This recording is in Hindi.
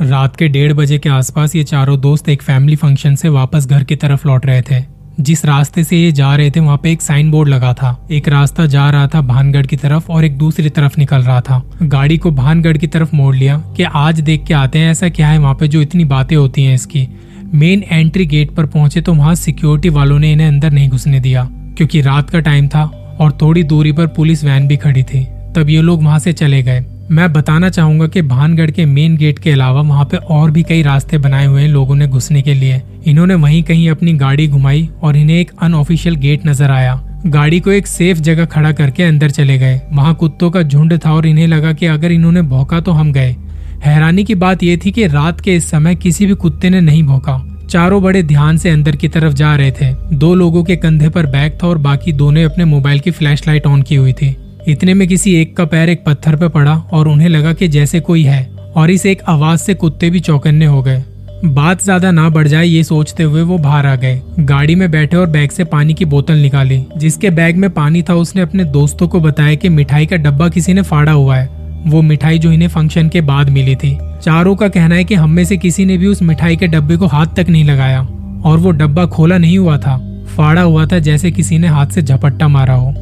रात के डेढ़ बजे के आसपास ये चारों दोस्त एक फैमिली फ़ंक्शन से वापस घर की तरफ़ लौट रहे थे। जिस रास्ते से ये जा रहे थे, वहाँ पे एक साइन बोर्ड लगा था। एक रास्ता जा रहा था भानगढ़ की तरफ़ और एक दूसरी तरफ़ निकल रहा था। गाड़ी को भानगढ़ की तरफ़ मोड़ लिया कि आज देख के आते हैं ऐसा क्या है वहाँ पे जो इतनी बातें होती हैं इसकी। मेन एंट्री गेट पर पहुँचे तो वहाँ सिक्योरिटी वालों ने इन्हें अंदर नहीं घुसने दिया, क्योंकि रात का टाइम था और थोड़ी दूरी पर पुलिस वैन भी खड़ी थी। तब ये लोग वहाँ से चले गए। मैं बताना चाहूँगा कि भानगढ़ के मेन गेट के अलावा वहाँ पे और भी कई रास्ते बनाए हुए हैं लोगों ने घुसने के लिए। इन्होंने वहीं कहीं अपनी गाड़ी घुमाई और इन्हें एक अनऑफिशियल गेट नज़र आया। गाड़ी को एक सेफ़ जगह खड़ा करके अंदर चले गए। वहाँ कुत्तों का झुंड था और इन्हें लगा कि अगर इन्होंने भौंका तो हम गए। हैरानी की बात यह थी कि रात के इस समय किसी भी कुत्ते ने नहीं भौंका। चारों बड़े ध्यान से अंदर की तरफ़ जा रहे थे। दो लोगों के कंधे पर बैग था और बाकी दोनों अपने मोबाइल की फ्लैशलाइट ऑन की हुई थी। इतने में किसी एक का पैर एक पत्थर पर पड़ा और उन्हें लगा कि जैसे कोई है, और इस एक आवाज़ से कुत्ते भी चौकन्ने हो गए। बात ज़्यादा ना बढ़ जाए ये सोचते हुए वो बाहर आ गए। गाड़ी में बैठे और बैग से पानी की बोतल निकाली, जिसके बैग में पानी था, उसने अपने दोस्तों को बताया कि मिठाई का डब्बा किसी ने फाड़ा हुआ है। वो मिठाई जो इन्हें फ़ंक्शन के बाद मिली थी। चारों का कहना है कि हम में से किसी ने भी उस मिठाई के डब्बे को हाथ तक नहीं लगाया, और वो डब्बा खोला नहीं हुआ था, फाड़ा हुआ था जैसे किसी ने हाथ से झपट्टा मारा हो।